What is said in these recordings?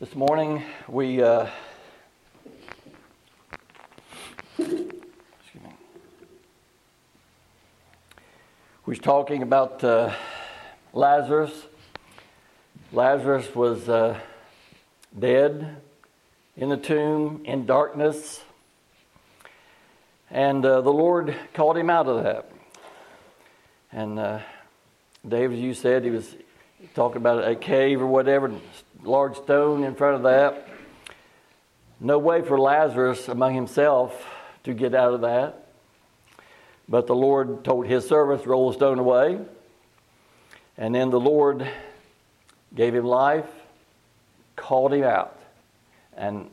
This morning we uh, excuse me. We was talking about uh, Lazarus. Lazarus was uh, dead in the tomb in darkness, and uh, the Lord called him out of that. And uh, David, you said he was talking about a cave or whatever large stone in front of that. No way for Lazarus among himself to get out of that. But the Lord told his servants, roll the stone away. And then the Lord gave him life, called him out. And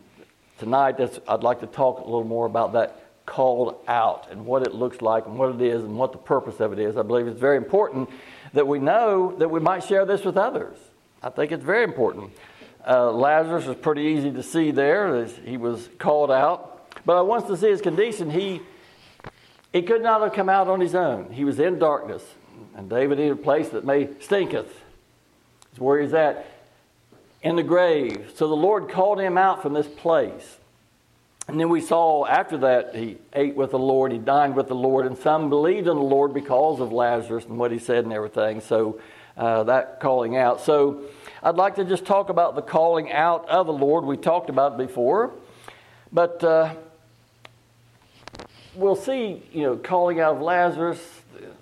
tonight, I'd like to talk a little more about that called out and what it looks like and what it is and what the purpose of it is. I believe it's very important that we know that we might share this with others. I think it's very important. Uh, Lazarus was pretty easy to see there he was called out. But I want to see his condition. He, he could not have come out on his own. He was in darkness. And David needed a place that may stinketh. It's where he's at in the grave. So the Lord called him out from this place. And then we saw after that he ate with the Lord, he dined with the Lord, and some believed in the Lord because of Lazarus and what he said and everything. So uh, that calling out. So I'd like to just talk about the calling out of the Lord. We talked about before, but uh, we'll see, you know, calling out of Lazarus,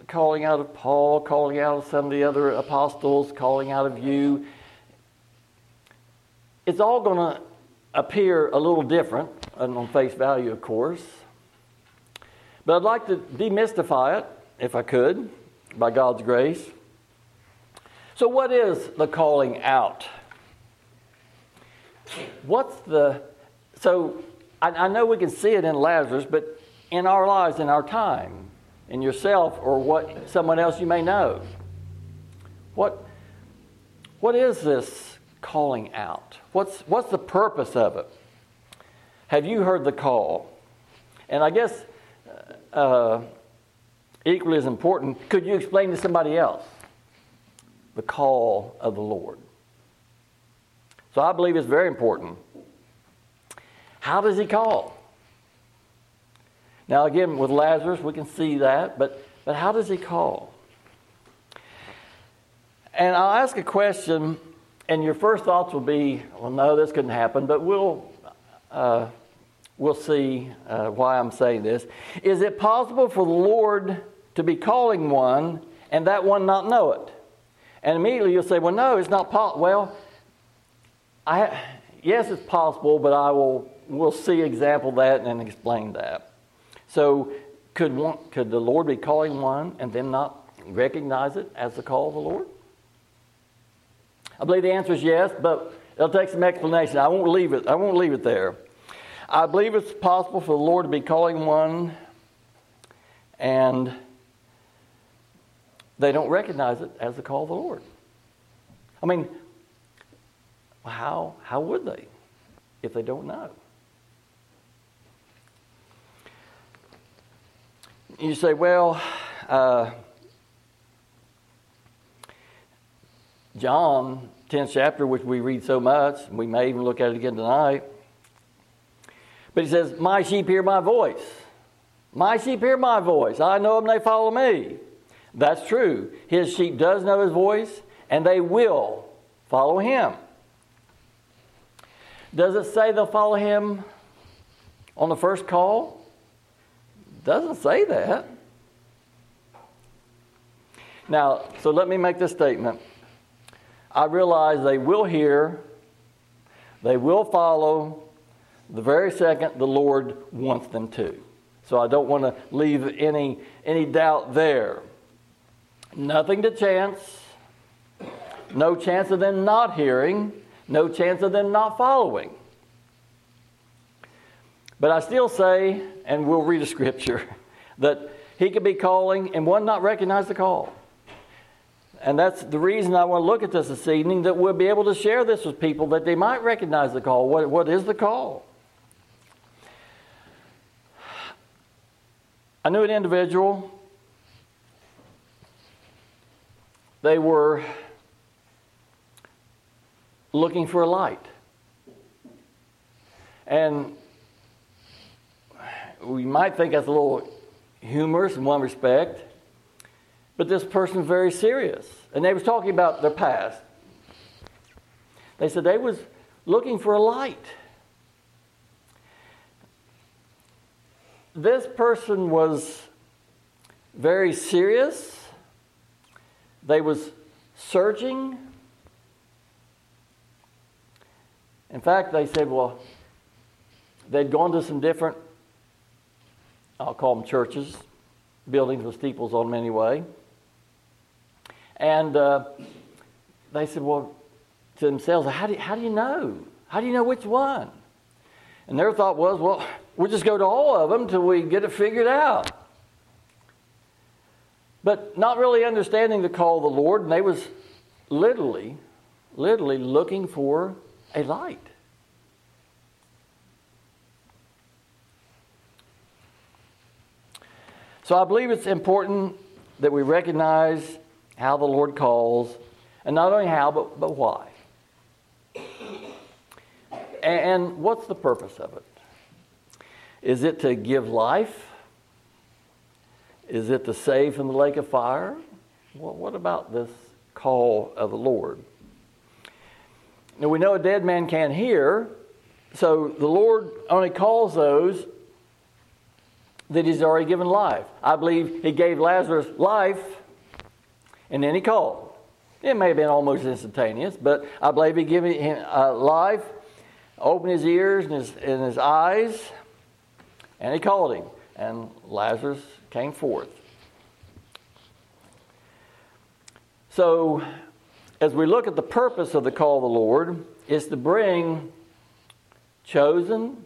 calling out of Paul, calling out of some of the other apostles, calling out of you. It's all going to appear a little different on face value, of course. But I'd like to demystify it, if I could, by God's grace. So, what is the calling out? What's the. So, I, I, know we can see it in Lazarus, but in our lives, in our time, in yourself, or what someone else you may know, what, what is this calling out? What's, what's the purpose of it? Have you heard the call? And I guess uh, equally as important, could you explain to somebody else? the call of the Lord. So I believe it's very important. How does he call? Now, again, with Lazarus, we can see that, but, but how does he call? And I'll ask a question, and your first thoughts will be, well, no, this couldn't happen, but we'll, uh, we'll see uh, why I'm saying this. Is it possible for the Lord to be calling one and that one not know it? And immediately you'll say, well, no, it's not possible. Well, I, yes, it's possible, but I will we'll see example that and explain that. So could, one, could the Lord be calling one and then not recognize it as the call of the Lord? I believe the answer is yes, but it'll take some explanation. I won't leave it. I won't leave it there. I believe it's possible for the Lord to be calling one and they don't recognize it as the call of the Lord. I mean, how, how would they if they don't know? You say, well, uh, John, 10th chapter, which we read so much, we may even look at it again tonight. But he says, My sheep hear my voice. My sheep hear my voice. I know them, they follow me. That's true. His sheep does know his voice, and they will follow him. Does it say they'll follow him on the first call? Doesn't say that. Now, so let me make this statement. I realize they will hear, they will follow the very second the Lord wants them to. So I don't want to leave any, any doubt there. Nothing to chance. No chance of them not hearing. No chance of them not following. But I still say, and we'll read a scripture, that he could be calling and one not recognize the call. And that's the reason I want to look at this this evening, that we'll be able to share this with people, that they might recognize the call. What, what is the call? I knew an individual They were looking for a light. And we might think that's a little humorous in one respect, but this person is very serious. And they was talking about their past. They said they was looking for a light. This person was very serious. They was searching. In fact, they said, well, they'd gone to some different, I'll call them churches, buildings with steeples on them anyway. And uh, they said, well, to themselves, how do, you, how do you know? How do you know which one? And their thought was, well, we'll just go to all of them until we get it figured out. But not really understanding the call of the Lord, and they was literally, literally looking for a light. So I believe it's important that we recognize how the Lord calls, and not only how, but, but why. And what's the purpose of it? Is it to give life? Is it to save from the lake of fire? Well, what about this call of the Lord? Now we know a dead man can't hear, so the Lord only calls those that He's already given life. I believe He gave Lazarus life, and then He called. It may have been almost instantaneous, but I believe He gave him uh, life, opened his ears and his, and his eyes, and He called him, and Lazarus came forth. So, as we look at the purpose of the call of the Lord, is to bring chosen,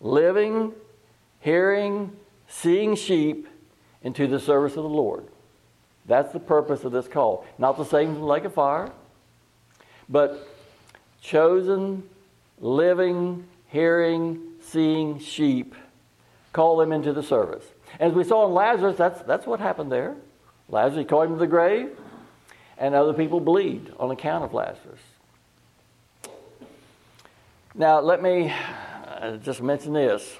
living, hearing, seeing sheep into the service of the Lord. That's the purpose of this call. Not the same as the lake of fire, but chosen, living, hearing, seeing sheep. Call them into the service. As we saw in Lazarus, that's, that's what happened there. Lazarus, he called him to the grave, and other people believed on account of Lazarus. Now, let me uh, just mention this.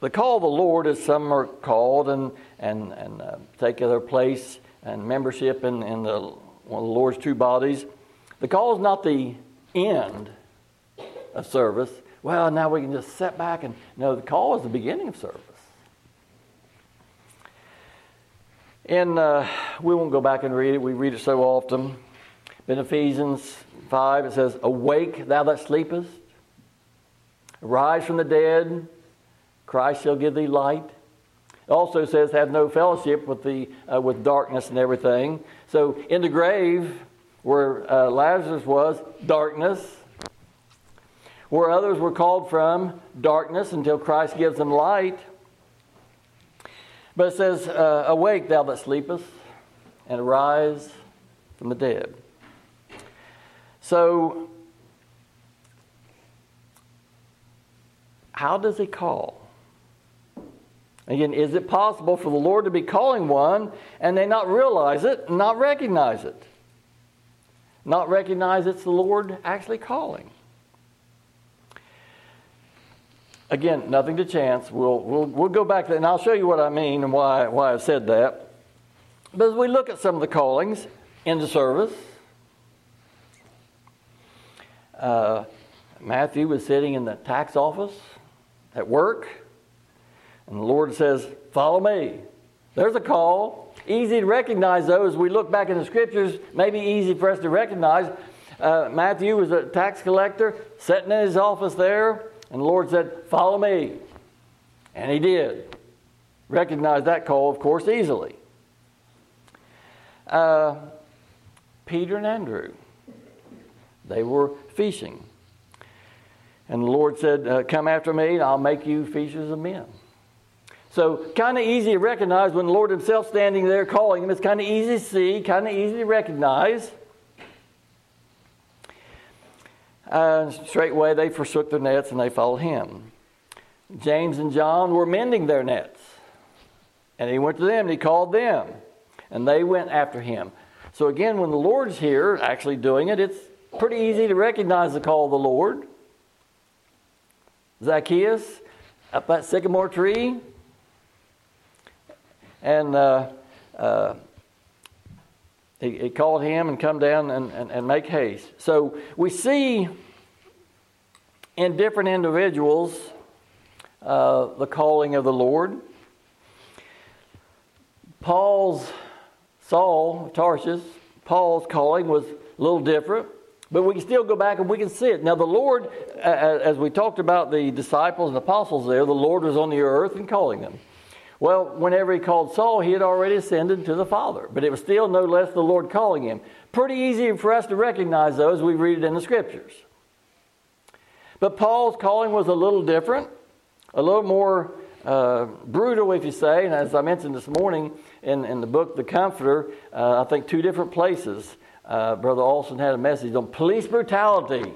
The call of the Lord, as some are called and, and, and uh, take their place and membership in, in the, one of the Lord's two bodies, the call is not the end of service. Well, now we can just sit back and no, the call is the beginning of service. And uh, we won't go back and read it. We read it so often. in Ephesians 5, it says, Awake, thou that sleepest. Arise from the dead. Christ shall give thee light. It also says, Have no fellowship with, the, uh, with darkness and everything. So in the grave, where uh, Lazarus was, darkness. Where others were called from, darkness until Christ gives them light. But it says, uh, Awake, thou that sleepest, and arise from the dead. So, how does he call? Again, is it possible for the Lord to be calling one and they not realize it, not recognize it? Not recognize it's the Lord actually calling? Again, nothing to chance. We'll, we'll, we'll go back to that, and I'll show you what I mean and why, why I said that. But as we look at some of the callings into service, uh, Matthew was sitting in the tax office at work, and the Lord says, Follow me. There's a call. Easy to recognize, though, as we look back in the scriptures, maybe easy for us to recognize. Uh, Matthew was a tax collector, sitting in his office there, and the Lord said, Follow me. And he did. Recognized that call, of course, easily. Uh, Peter and Andrew, they were fishing. And the Lord said, uh, Come after me, and I'll make you fishers of men. So, kind of easy to recognize when the Lord Himself standing there calling them. It's kind of easy to see, kind of easy to recognize. Uh, straightway they forsook their nets and they followed him. James and John were mending their nets. And he went to them and he called them. And they went after him. So again, when the Lord's here actually doing it, it's pretty easy to recognize the call of the Lord. Zacchaeus up that sycamore tree. And uh, uh, he, he, called him and come down and, and, and make haste. So we see in different individuals uh, the calling of the Lord. Paul's, Saul, Tarsus, Paul's calling was a little different. But we can still go back and we can see it. Now, the Lord, as we talked about the disciples and apostles there, the Lord was on the earth and calling them. Well, whenever he called Saul, he had already ascended to the Father, but it was still no less the Lord calling him. Pretty easy for us to recognize those. We read it in the scriptures. But Paul's calling was a little different, a little more uh, brutal, if you say. And as I mentioned this morning in, in the book, The Comforter, uh, I think two different places uh, Brother Olson had a message on police brutality.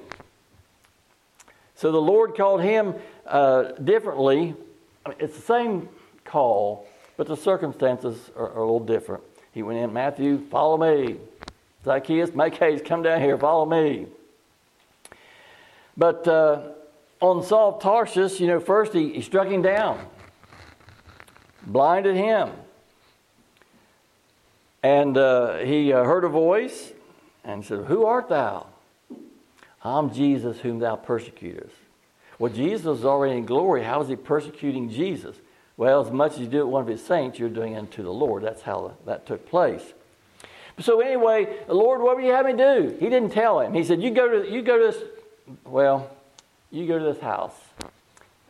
So the Lord called him uh, differently. It's the same call, but the circumstances are, are, a little different. He went in, Matthew, follow me. Zacchaeus, make haste, come down here, follow me. But uh, on Saul of Tarsus, you know, first he, he struck him down, blinded him. And uh, he uh, heard a voice and said, Who art thou? I'm Jesus whom thou persecutest. Well, Jesus was already in glory. How is he persecuting Jesus? Well, as much as you do it one of his saints, you're doing it unto the Lord. That's how that took place. So anyway, Lord, what would you have me do? He didn't tell him. He said, You go to you go to this well, you go to this house.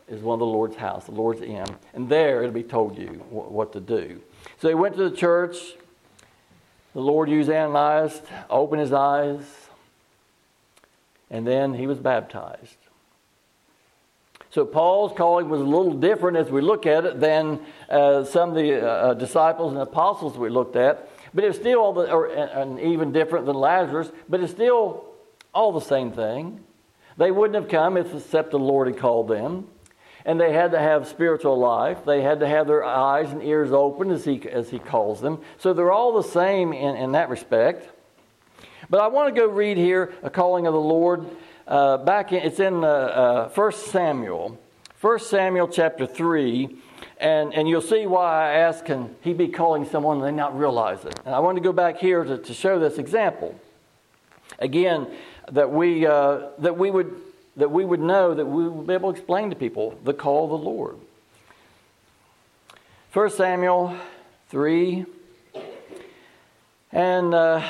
Is one of the Lord's house, the Lord's inn, and there it'll be told you what to do. So he went to the church, the Lord used Ananias to open his eyes, and then he was baptized. So Paul's calling was a little different as we look at it than uh, some of the uh, disciples and apostles we looked at. But it's still all the, or, and even different than Lazarus, but it's still all the same thing. They wouldn't have come if except the Lord had called them and they had to have spiritual life. They had to have their eyes and ears open, as he, as he calls them. So they're all the same in, in that respect. But I want to go read here a calling of the Lord. Uh, back in, it's in uh, uh, 1 Samuel, 1 Samuel chapter 3. And, and you'll see why I ask, can he be calling someone and they not realize it? And I want to go back here to, to show this example. Again, that we, uh, that we would that we would know that we would be able to explain to people the call of the Lord. 1 Samuel 3. And uh,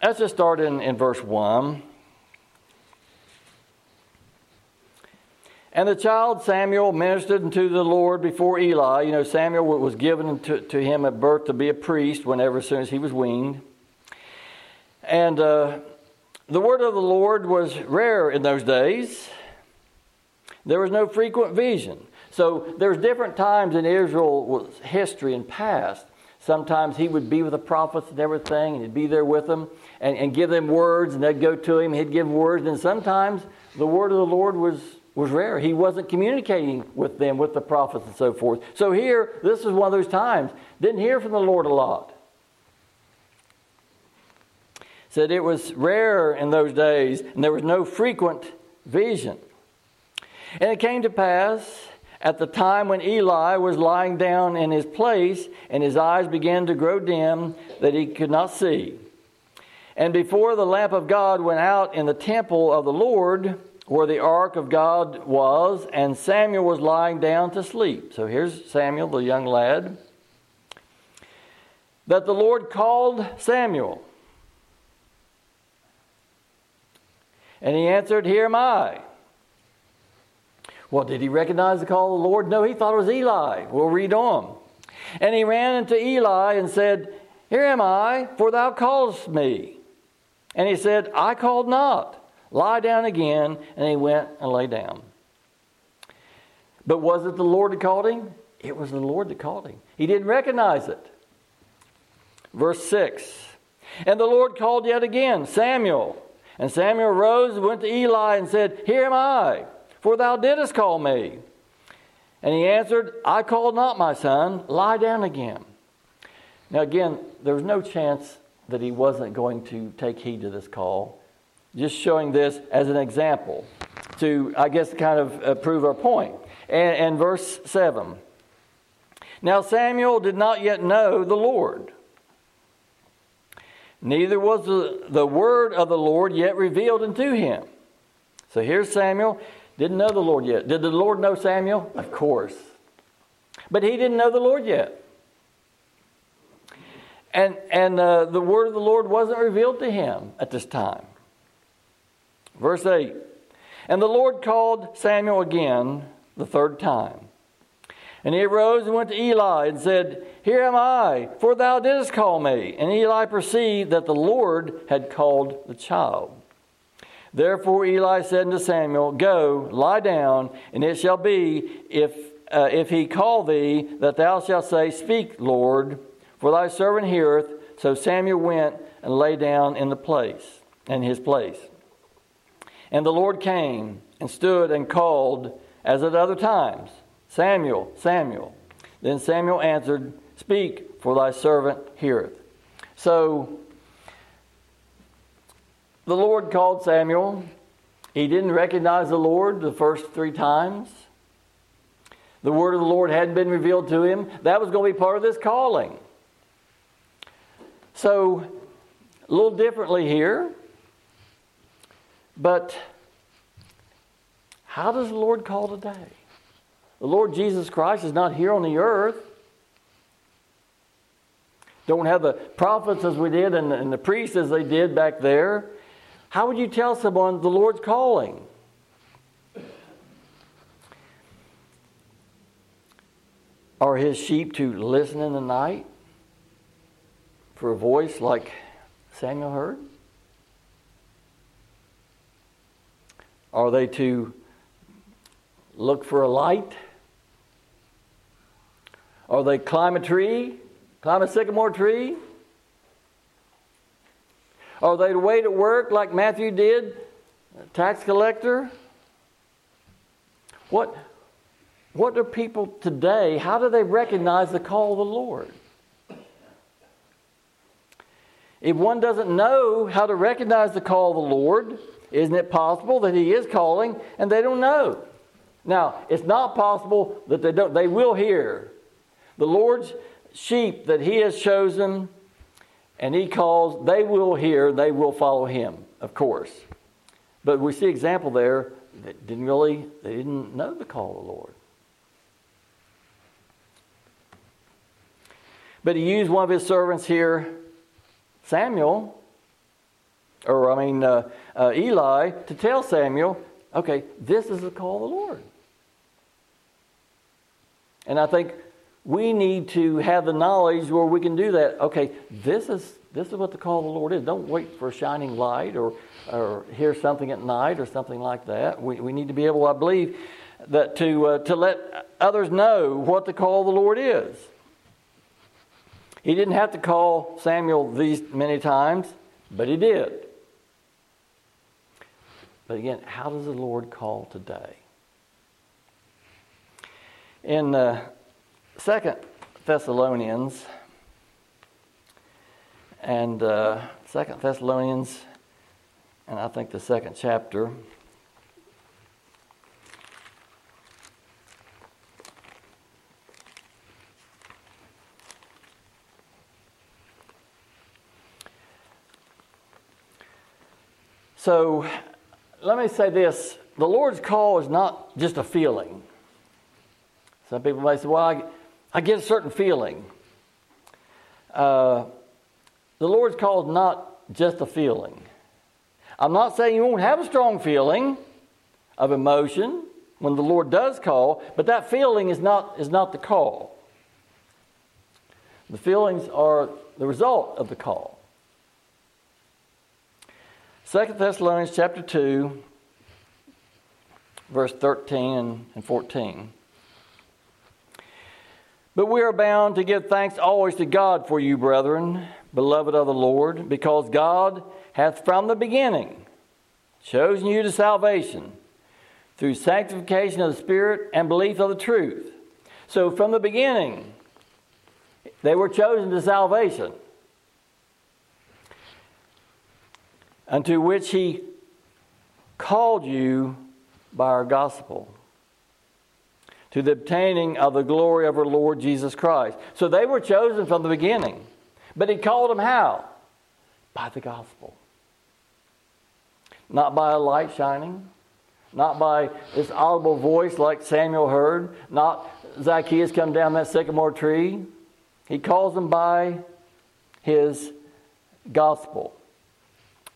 let's just start in, in verse 1. And the child Samuel ministered unto the Lord before Eli. You know, Samuel was given to, to him at birth to be a priest whenever, as soon as he was weaned. And uh, the word of the Lord was rare in those days. There was no frequent vision. So there's different times in Israel's history and past. Sometimes he would be with the prophets and everything, and he'd be there with them and, and give them words, and they'd go to him, he'd give words. And sometimes the word of the Lord was, was rare. He wasn't communicating with them, with the prophets and so forth. So here, this is one of those times. Didn't hear from the Lord a lot said it was rare in those days and there was no frequent vision. And it came to pass at the time when Eli was lying down in his place and his eyes began to grow dim that he could not see. And before the lamp of God went out in the temple of the Lord, where the ark of God was, and Samuel was lying down to sleep. So here's Samuel, the young lad. That the Lord called Samuel. And he answered, Here am I. Well, did he recognize the call of the Lord? No, he thought it was Eli. We'll read on. And he ran into Eli and said, Here am I, for thou callest me. And he said, I called not. Lie down again. And he went and lay down. But was it the Lord that called him? It was the Lord that called him. He didn't recognize it. Verse 6 And the Lord called yet again, Samuel. And Samuel rose and went to Eli and said, Here am I, for thou didst call me. And he answered, I called not my son, lie down again. Now, again, there was no chance that he wasn't going to take heed to this call. Just showing this as an example. to I guess, kind of uh, prove our point. And, and verse 7. Now Samuel did not yet know the Lord. Neither was the, the word of the Lord yet revealed unto him. So here's Samuel. Didn't know the Lord yet. Did the Lord know Samuel? Of course. But he didn't know the Lord yet. And, and uh, the word of the Lord wasn't revealed to him at this time. Verse 8 And the Lord called Samuel again the third time. And he arose and went to Eli and said, Here am I, for thou didst call me. And Eli perceived that the Lord had called the child. Therefore Eli said unto Samuel, Go, lie down, and it shall be, if, uh, if he call thee, that thou shalt say, Speak, Lord, for thy servant heareth. So Samuel went and lay down in the place, in his place. And the Lord came and stood and called as at other times, Samuel, Samuel. Then Samuel answered, Speak, for thy servant heareth. So the Lord called Samuel. He didn't recognize the Lord the first three times. The word of the Lord hadn't been revealed to him. That was going to be part of this calling. So, a little differently here. But how does the Lord call today? The Lord Jesus Christ is not here on the earth. Don't have the prophets as we did and, and the priests as they did back there. How would you tell someone the Lord's calling? Are his sheep to listen in the night for a voice like Samuel heard? Are they to look for a light? Are they climb a tree, climb a sycamore tree? Are they to wait at work like Matthew did, tax collector? What, what do people today, how do they recognize the call of the Lord? If one doesn't know how to recognize the call of the Lord, isn't it possible that He is calling and they don't know? Now, it's not possible that they don't, they will hear. The Lord's sheep that He has chosen and He calls, they will hear, they will follow Him, of course. But we see example there that didn't really, they didn't know the call of the Lord. But He used one of His servants here, Samuel, or I mean, uh, uh, Eli, to tell Samuel, okay, this is the call of the Lord. And I think we need to have the knowledge where we can do that. Okay, this is this is what the call of the Lord is. Don't wait for a shining light or or hear something at night or something like that. We, we need to be able, I believe, that to uh, to let others know what the call of the Lord is. He didn't have to call Samuel these many times, but he did. But again, how does the Lord call today? In uh, Second Thessalonians and uh, Second Thessalonians, and I think the second chapter. So let me say this the Lord's call is not just a feeling. Some people may say, well, I, I get a certain feeling. Uh, the Lord's call is not just a feeling. I'm not saying you won't have a strong feeling of emotion when the Lord does call, but that feeling is not, is not the call. The feelings are the result of the call. 2 Thessalonians chapter 2, verse 13 and 14. But we are bound to give thanks always to God for you, brethren, beloved of the Lord, because God hath from the beginning chosen you to salvation through sanctification of the Spirit and belief of the truth. So from the beginning, they were chosen to salvation, unto which He called you by our gospel to the obtaining of the glory of our Lord Jesus Christ. So they were chosen from the beginning. But he called them how? By the gospel. Not by a light shining, not by this audible voice like Samuel heard, not Zacchaeus come down that sycamore tree. He calls them by his gospel.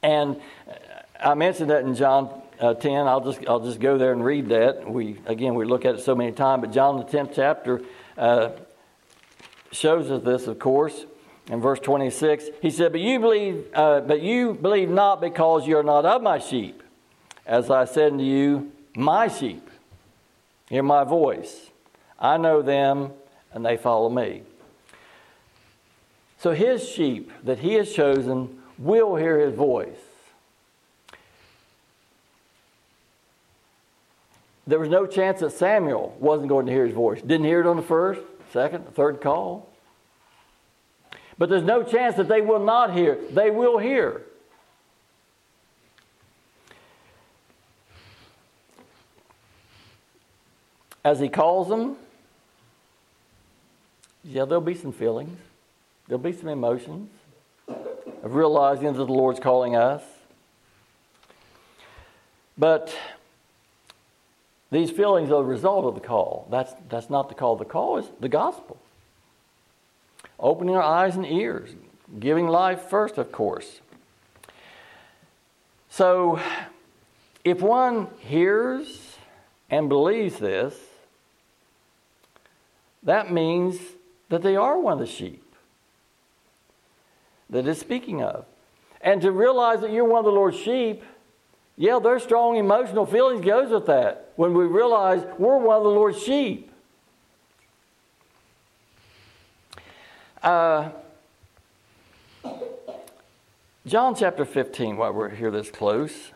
And I mentioned that in John uh, 10. I'll just, I'll just go there and read that. We, again, we look at it so many times, but John the 10th chapter uh, shows us this, of course. In verse 26, he said, But you believe, uh, but you believe not because you are not of my sheep. As I said unto you, my sheep hear my voice. I know them, and they follow me. So his sheep that he has chosen will hear his voice. There was no chance that Samuel wasn't going to hear his voice. Didn't hear it on the first, second, third call. But there's no chance that they will not hear. They will hear. As he calls them, yeah, there'll be some feelings, there'll be some emotions of realizing that the Lord's calling us. But these feelings are the result of the call. That's, that's not the call. The call is the gospel. Opening our eyes and ears, giving life first, of course. So, if one hears and believes this, that means that they are one of the sheep that is speaking of. And to realize that you're one of the Lord's sheep yeah, there's strong emotional feelings goes with that when we realize we're one of the Lord's sheep. Uh, John chapter 15, while we're here this close.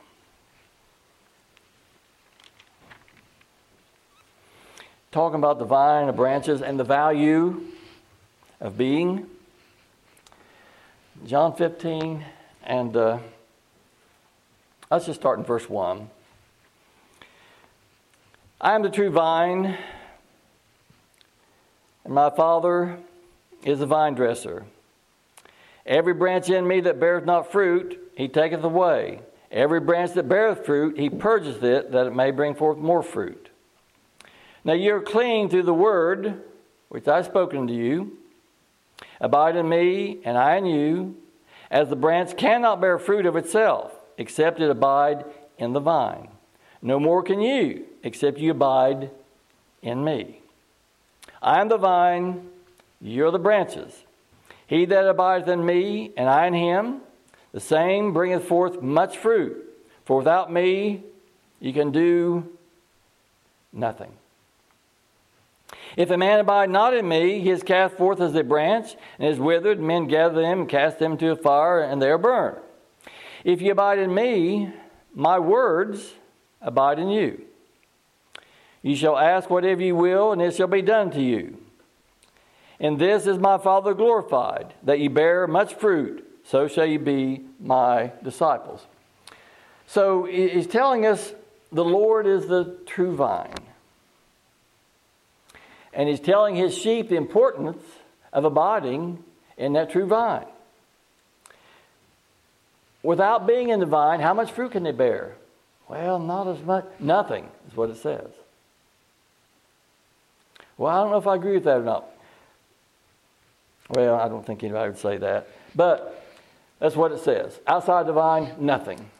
Talking about the vine, and the branches, and the value of being. John 15 and. Uh, Let's just start in verse 1. I am the true vine, and my Father is the vine dresser. Every branch in me that beareth not fruit, he taketh away. Every branch that beareth fruit, he purgeth it, that it may bring forth more fruit. Now you are clean through the word which I have spoken to you. Abide in me, and I in you, as the branch cannot bear fruit of itself except it abide in the vine. No more can you, except you abide in me. I am the vine, you are the branches. He that abideth in me, and I in him, the same bringeth forth much fruit. For without me, you can do nothing. If a man abide not in me, he is cast forth as a branch, and is withered, men gather them and cast them into a fire, and they are burned. If ye abide in me, my words abide in you. You shall ask whatever you will, and it shall be done to you. And this is my Father glorified, that ye bear much fruit, so shall ye be my disciples. So he's telling us the Lord is the true vine. And he's telling his sheep the importance of abiding in that true vine. Without being in the vine, how much fruit can they bear? Well, not as much. Nothing is what it says. Well, I don't know if I agree with that or not. Well, I don't think anybody would say that. But that's what it says. Outside the vine, nothing.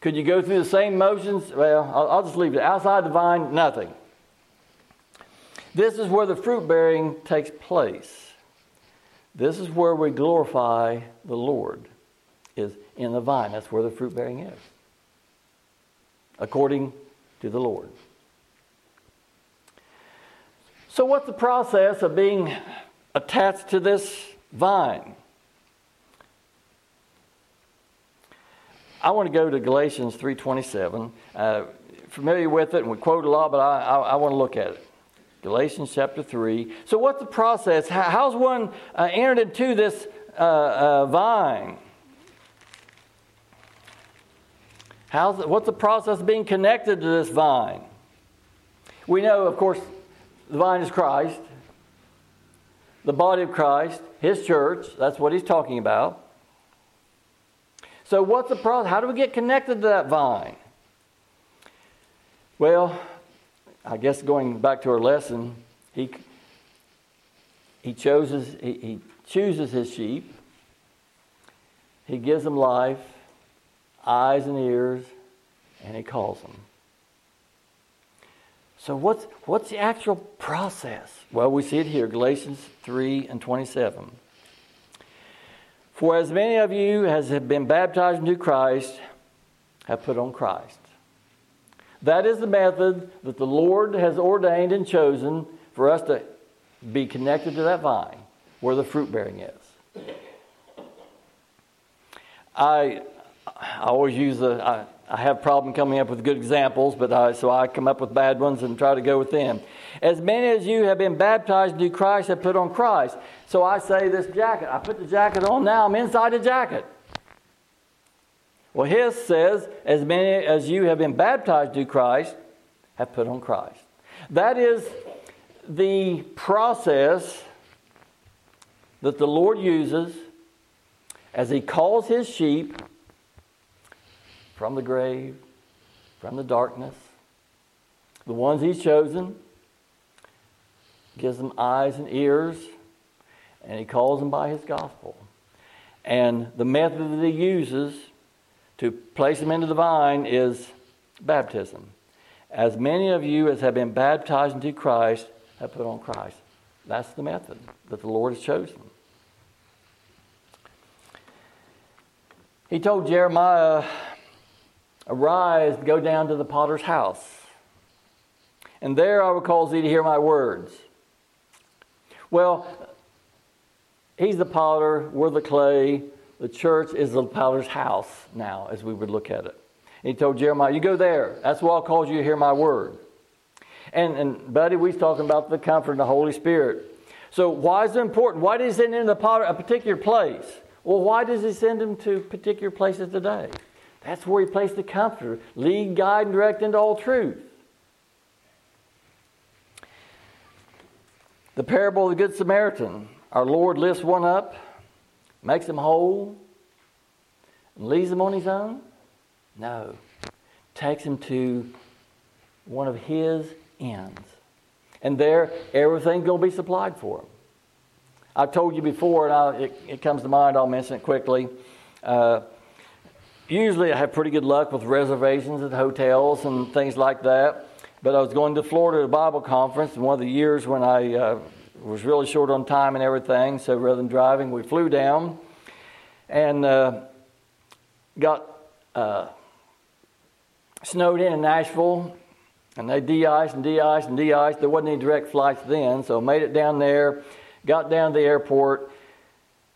Could you go through the same motions? Well, I'll, I'll just leave it. Outside the vine, nothing. This is where the fruit bearing takes place. This is where we glorify the Lord, is in the vine. That's where the fruit bearing is, according to the Lord. So, what's the process of being attached to this vine? I want to go to Galatians 3:27. Uh, familiar with it, and we quote a lot, but I, I, I, want to look at it. Galatians chapter 3. So, what's the process? How's one uh, entered into this uh, uh vine? How's what's the process of being connected to this vine? We know, of course, the vine is Christ, the body of Christ, his church. That's what he's talking about. So, what's the process? How do we get connected to that vine? Well, I guess going back to our lesson, he, he, chooses, he, he chooses his sheep, he gives them life, eyes and ears, and he calls them. So, what's, what's the actual process? Well, we see it here Galatians 3 and 27. For as many of you as have been baptized into Christ have put on Christ. That is the method that the Lord has ordained and chosen for us to be connected to that vine where the fruit bearing is. I, I always use the, I, have problem coming up with good examples, but I, so I come up with bad ones and try to go with them. As many as you have been baptized into Christ have put on Christ. So I say this jacket. I put the jacket on now. I'm inside the jacket. Well, his says, as many as you have been baptized into Christ have put on Christ. That is the process that the Lord uses as he calls his sheep from the grave, from the darkness. The ones he's chosen, gives them eyes and ears, and he calls them by his gospel. And the method that he uses to place them into the vine is baptism. As many of you as have been baptized into Christ have put on Christ. That's the method that the Lord has chosen. He told Jeremiah Arise, go down to the potter's house, and there I will cause thee to hear my words. Well, he's the potter, we're the clay. The church is the potter's house now, as we would look at it. And he told Jeremiah, You go there. That's why I called you to hear my word. And, and buddy, we're talking about the comfort of the Holy Spirit. So, why is it important? Why does he send him to a particular place? Well, why does he send him to particular places today? That's where he placed the comforter, lead, guide, and direct into all truth. The parable of the Good Samaritan. Our Lord lifts one up, makes him whole, and leaves him on his own? No. Takes him to one of his ends. And there, everything's going to be supplied for him. I've told you before, and I, it, it, comes to mind, I'll mention it quickly. Uh, usually I have pretty good luck with reservations at hotels and things like that. But I was going to Florida to a Bible conference, and one of the years when I uh, was really short on time and everything, so rather than driving, we flew down and uh, got uh, snowed in in Nashville, and they de-iced and de-iced and de-iced. There wasn't any direct flights then, so made it down there, got down to the airport,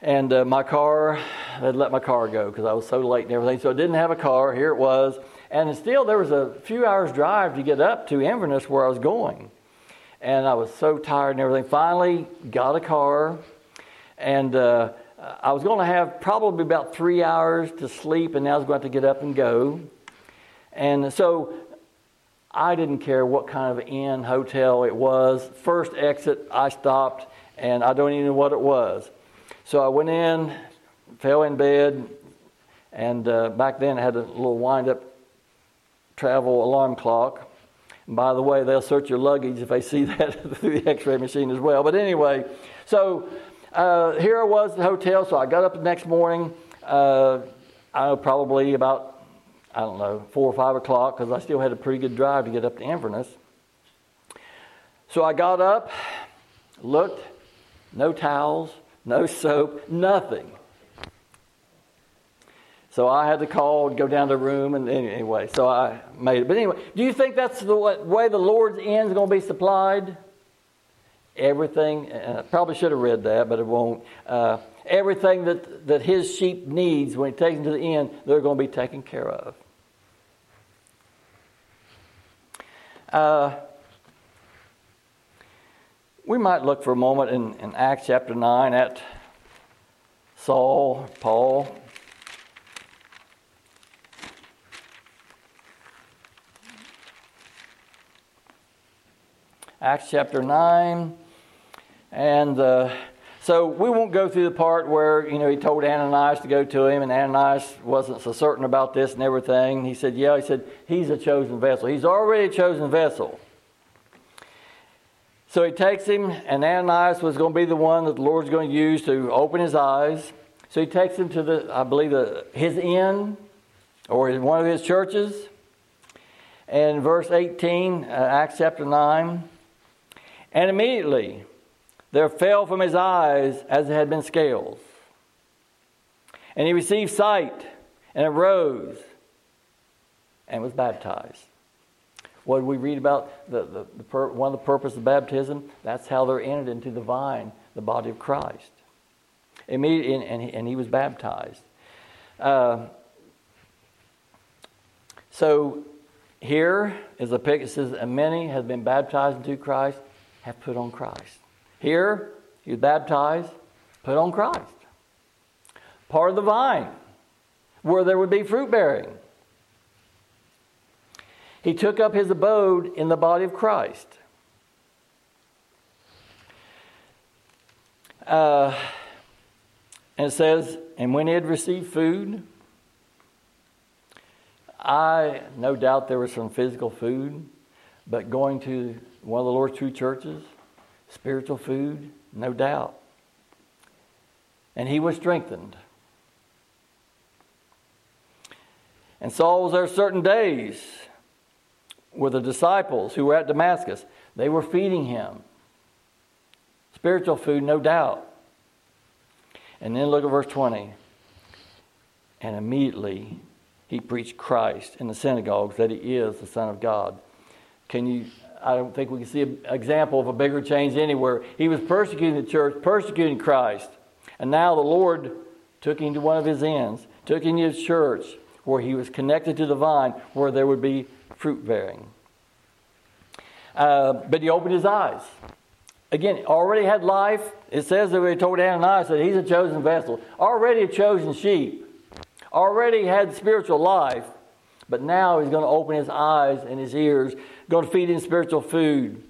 and uh, my car, they'd let my car go because I was so late and everything. So I didn't have a car. Here it was. And still, there was a few hours' drive to get up to Inverness where I was going. And I was so tired and everything. Finally, got a car. And uh, I was going to have probably about three hours to sleep, and now I was going to, to get up and go. And so I didn't care what kind of inn, hotel it was. First exit, I stopped, and I don't even know what it was. So I went in, fell in bed, and uh, back then I had a little wind up travel alarm clock. By the way, they'll search your luggage if they see that through the x ray machine as well. But anyway, so uh, here I was at the hotel. So I got up the next morning, uh, I know probably about, I don't know, four or five o'clock because I still had a pretty good drive to get up to Inverness. So I got up, looked, no towels, no soap, nothing. So I had to call, go down to the room, and anyway, so I made it. But anyway, do you think that's the way the Lord's end is going to be supplied? Everything, uh, probably should have read that, but it won't. Uh, everything that, that his sheep needs when he takes them to the end, they're going to be taken care of. Uh, we might look for a moment in, in Acts chapter 9 at Saul, Paul. Acts chapter 9. And uh, so we won't go through the part where, you know, he told Ananias to go to him, and Ananias wasn't so certain about this and everything. He said, Yeah, he said, he's a chosen vessel. He's already a chosen vessel. So he takes him, and Ananias was going to be the one that the Lord's going to use to open his eyes. So he takes him to the, I believe, the, his inn or one of his churches. And verse 18, uh, Acts chapter 9. And immediately there fell from his eyes as it had been scales. And he received sight and arose and was baptized. What we read about? The, the, the one of the purposes of baptism? That's how they're entered into the vine, the body of Christ. Immediately, and, and, he, and he was baptized. Uh, so here is a picture. It says, and many have been baptized into Christ, have put on Christ. Here, he was baptized, put on Christ. Part of the vine, where there would be fruit bearing. He took up his abode in the body of Christ. Uh, and it says, and when he had received food, I no doubt there was some physical food, but going to one of the Lord's true churches, spiritual food, no doubt. And he was strengthened. And Saul was there certain days with the disciples who were at Damascus. They were feeding him. Spiritual food, no doubt. And then look at verse 20. And immediately he preached Christ in the synagogues that he is the Son of God. Can you? I don't think we can see an example of a bigger change anywhere. He was persecuting the church, persecuting Christ. And now the Lord took him to one of his ends, took him to his church, where he was connected to the vine, where there would be fruit bearing. Uh, but he opened his eyes. Again, already had life. It says that we told Ananias that he's a chosen vessel, already a chosen sheep, already had spiritual life, but now he's going to open his eyes and his ears, going to feed him spiritual food.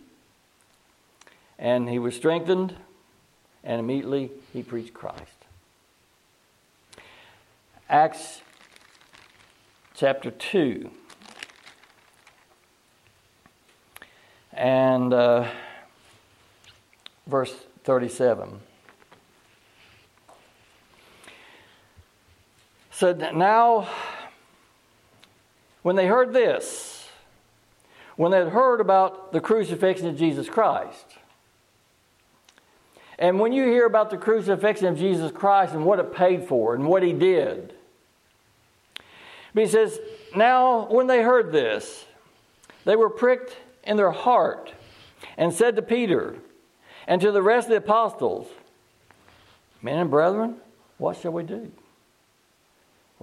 And he was strengthened, and immediately he preached Christ. Acts chapter 2. and uh, verse 37. Said, Now, when they heard this, when they had heard about the crucifixion of Jesus Christ, and when you hear about the crucifixion of Jesus Christ and what it paid for and what he did, he says, Now, when they heard this, they were pricked in their heart and said to Peter and to the rest of the apostles, Men and brethren, what shall we do?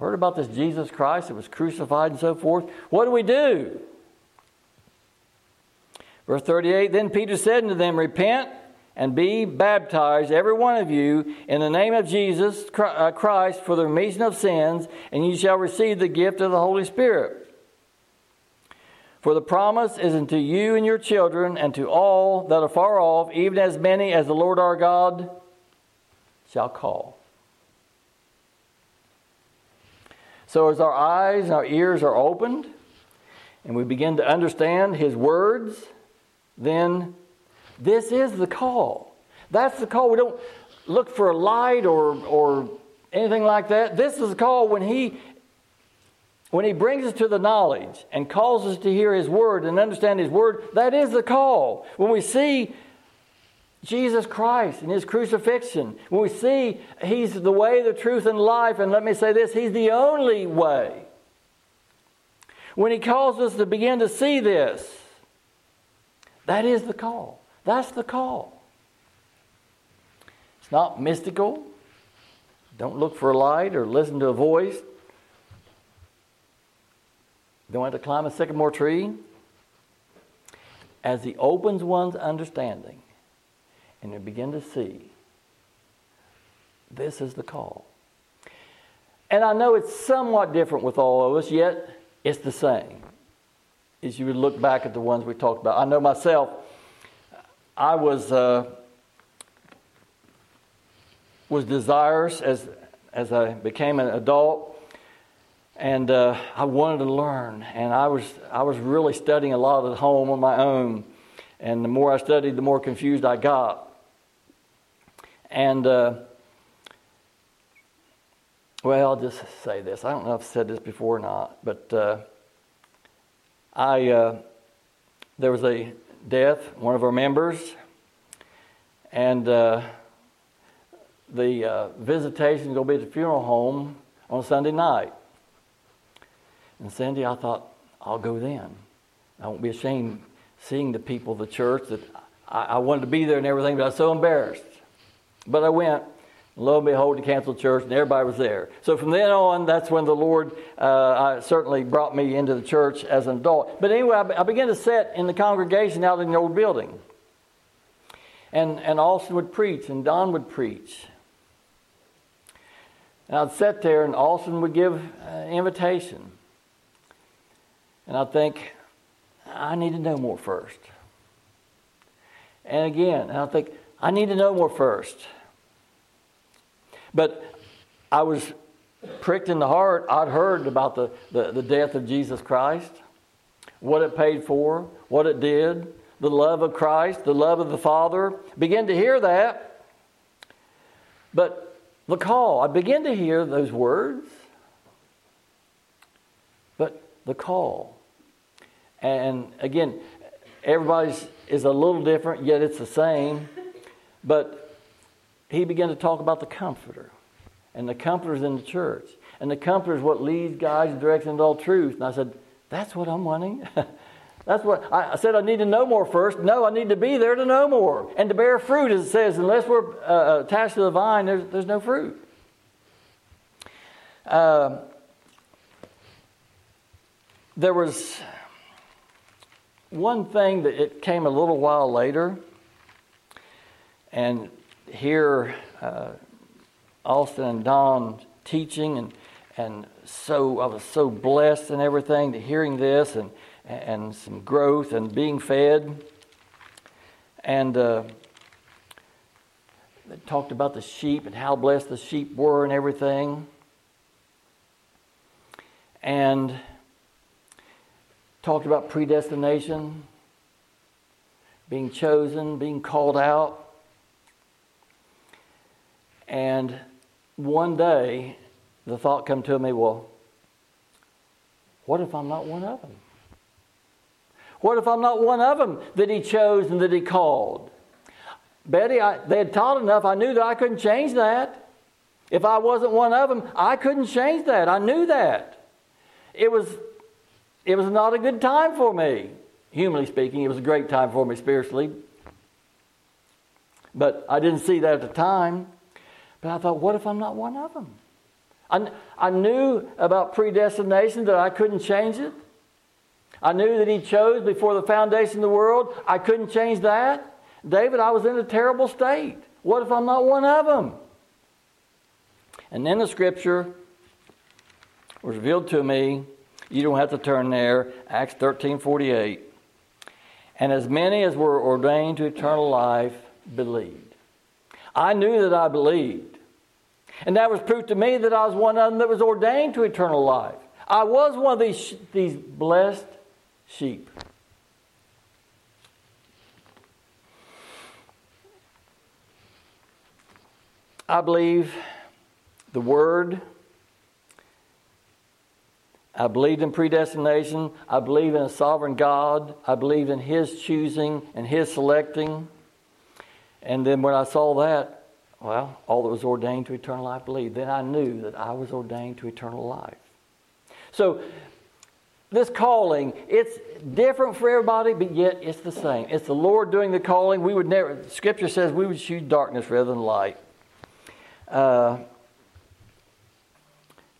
Heard about this Jesus Christ that was crucified and so forth. What do we do? Verse 38 Then Peter said unto them, Repent and be baptized, every one of you, in the name of Jesus uh, Christ for the remission of sins, and you shall receive the gift of the Holy Spirit. For the promise is unto you and your children, and to all that are far off, even as many as the Lord our God shall call. So, as our eyes and our ears are opened, and we begin to understand His words, then this is the call. That's the call. We don't look for a light or, or anything like that. This is the call when He when he brings us to the knowledge and calls us to hear his word and understand his word, that is the call. When we see Jesus Christ and his crucifixion, when we see he's the way, the truth, and life, and let me say this, he's the only way. When he calls us to begin to see this, that is the call. That's the call. It's not mystical. Don't look for a light or listen to a voice. Don't have to climb a sycamore tree. As he opens one's understanding and you begin to see, this is the call. And I know it's somewhat different with all of us, yet it's the same. As you would look back at the ones we talked about. I know myself, I was uh, was desirous as as I became an adult, and uh, I wanted to learn. And I was I was really studying a lot at home on my own. And the more I studied, the more confused I got. And uh, well, I'll just say this. I don't know if I've said this before or not, but uh, I uh, there was a death, one of our members, and uh, the uh, visitation is going to be at the funeral home on Sunday night. And Cindy, I thought, I'll go then. I won't be ashamed seeing the people of the church that I, I wanted to be there and everything, but I was so embarrassed. But I went. Lo and behold, the canceled church, and everybody was there. So from then on, that's when the Lord uh, certainly brought me into the church as an adult. But anyway, I, I began to sit in the congregation out in the old building. And, and Austin would preach, and Don would preach. And I'd sit there, and Austin would give an invitation. And I'd think, I need to know more first. And again, I think, I need to know more first. But I was pricked in the heart. I'd heard about the, the, the death of Jesus Christ, what it paid for, what it did, the love of Christ, the love of the Father. Begin to hear that. But the call, I begin to hear those words. But the call. And again, everybody's is a little different, yet it's the same. But he began to talk about the comforter. And the comforter's in the church. And the comforter is what leads, guides, and directs into all truth. And I said, That's what I'm wanting. That's what I, I, said. I need to know more first. No, I need to be there to know more and to bear fruit, as it says. Unless we're uh, attached to the vine, there's, there's no fruit. Uh, there was one thing that it came a little while later, and here uh, Austin and Don teaching, and and so I was so blessed and everything to hearing this, and and some growth and being fed, and. Uh, they talked about the sheep and how blessed the sheep were and everything. And talked about predestination, being chosen, being called out. And one day, the thought came to me, well, what if I'm not one of them? What if I'm not one of them that he chose and that he called? Betty, I, they had taught enough. I knew that I couldn't change that. If I wasn't one of them, I couldn't change that. I knew that. It was it was not a good time for me. Humanly speaking, it was a great time for me spiritually. But I didn't see that at the time. But I thought, what if I'm not one of them? I, I knew about predestination that I couldn't change it. I knew that He chose before the foundation of the world. I couldn't change that. David, I was in a terrible state. What if I'm not one of them? And then the scripture was revealed to me you don't have to turn there. Acts 13 48. And as many as were ordained to eternal life believed. I knew that I believed. And that was proof to me that I was one of them that was ordained to eternal life. I was one of these, these blessed sheep. I believe the Word I believed in predestination. I believe in a sovereign God. I believe in His choosing and His selecting. And then when I saw that, well, all that was ordained to eternal life believed. Then I knew that I was ordained to eternal life. So, this calling, it's different for everybody, but yet it's the same. It's the Lord doing the calling. We would never, Scripture says we would choose darkness rather than light. Uh,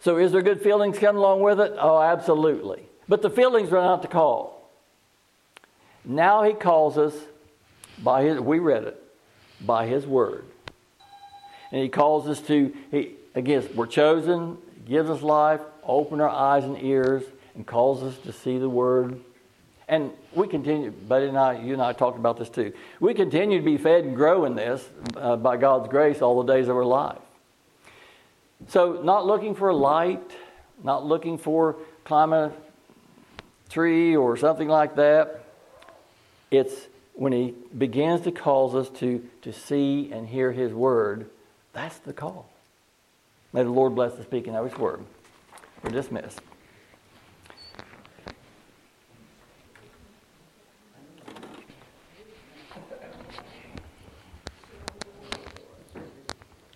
so, is there good feelings coming along with it? Oh, absolutely. But the feelings are not the call. Now he calls us by his, we read it, by his word. And he calls us to, he, again, we're chosen, gives us life, open our eyes and ears, and calls us to see the word And we continue, Buddy and I, you and I talked about this too. We continue to be fed and grow in this uh, by God's grace all the days of our life. So, not looking for a light, not looking for climbing a tree or something like that. It's when He begins to cause us to, to see and hear His word, that's the call. May the Lord bless the speaking of His word. We're dismissed.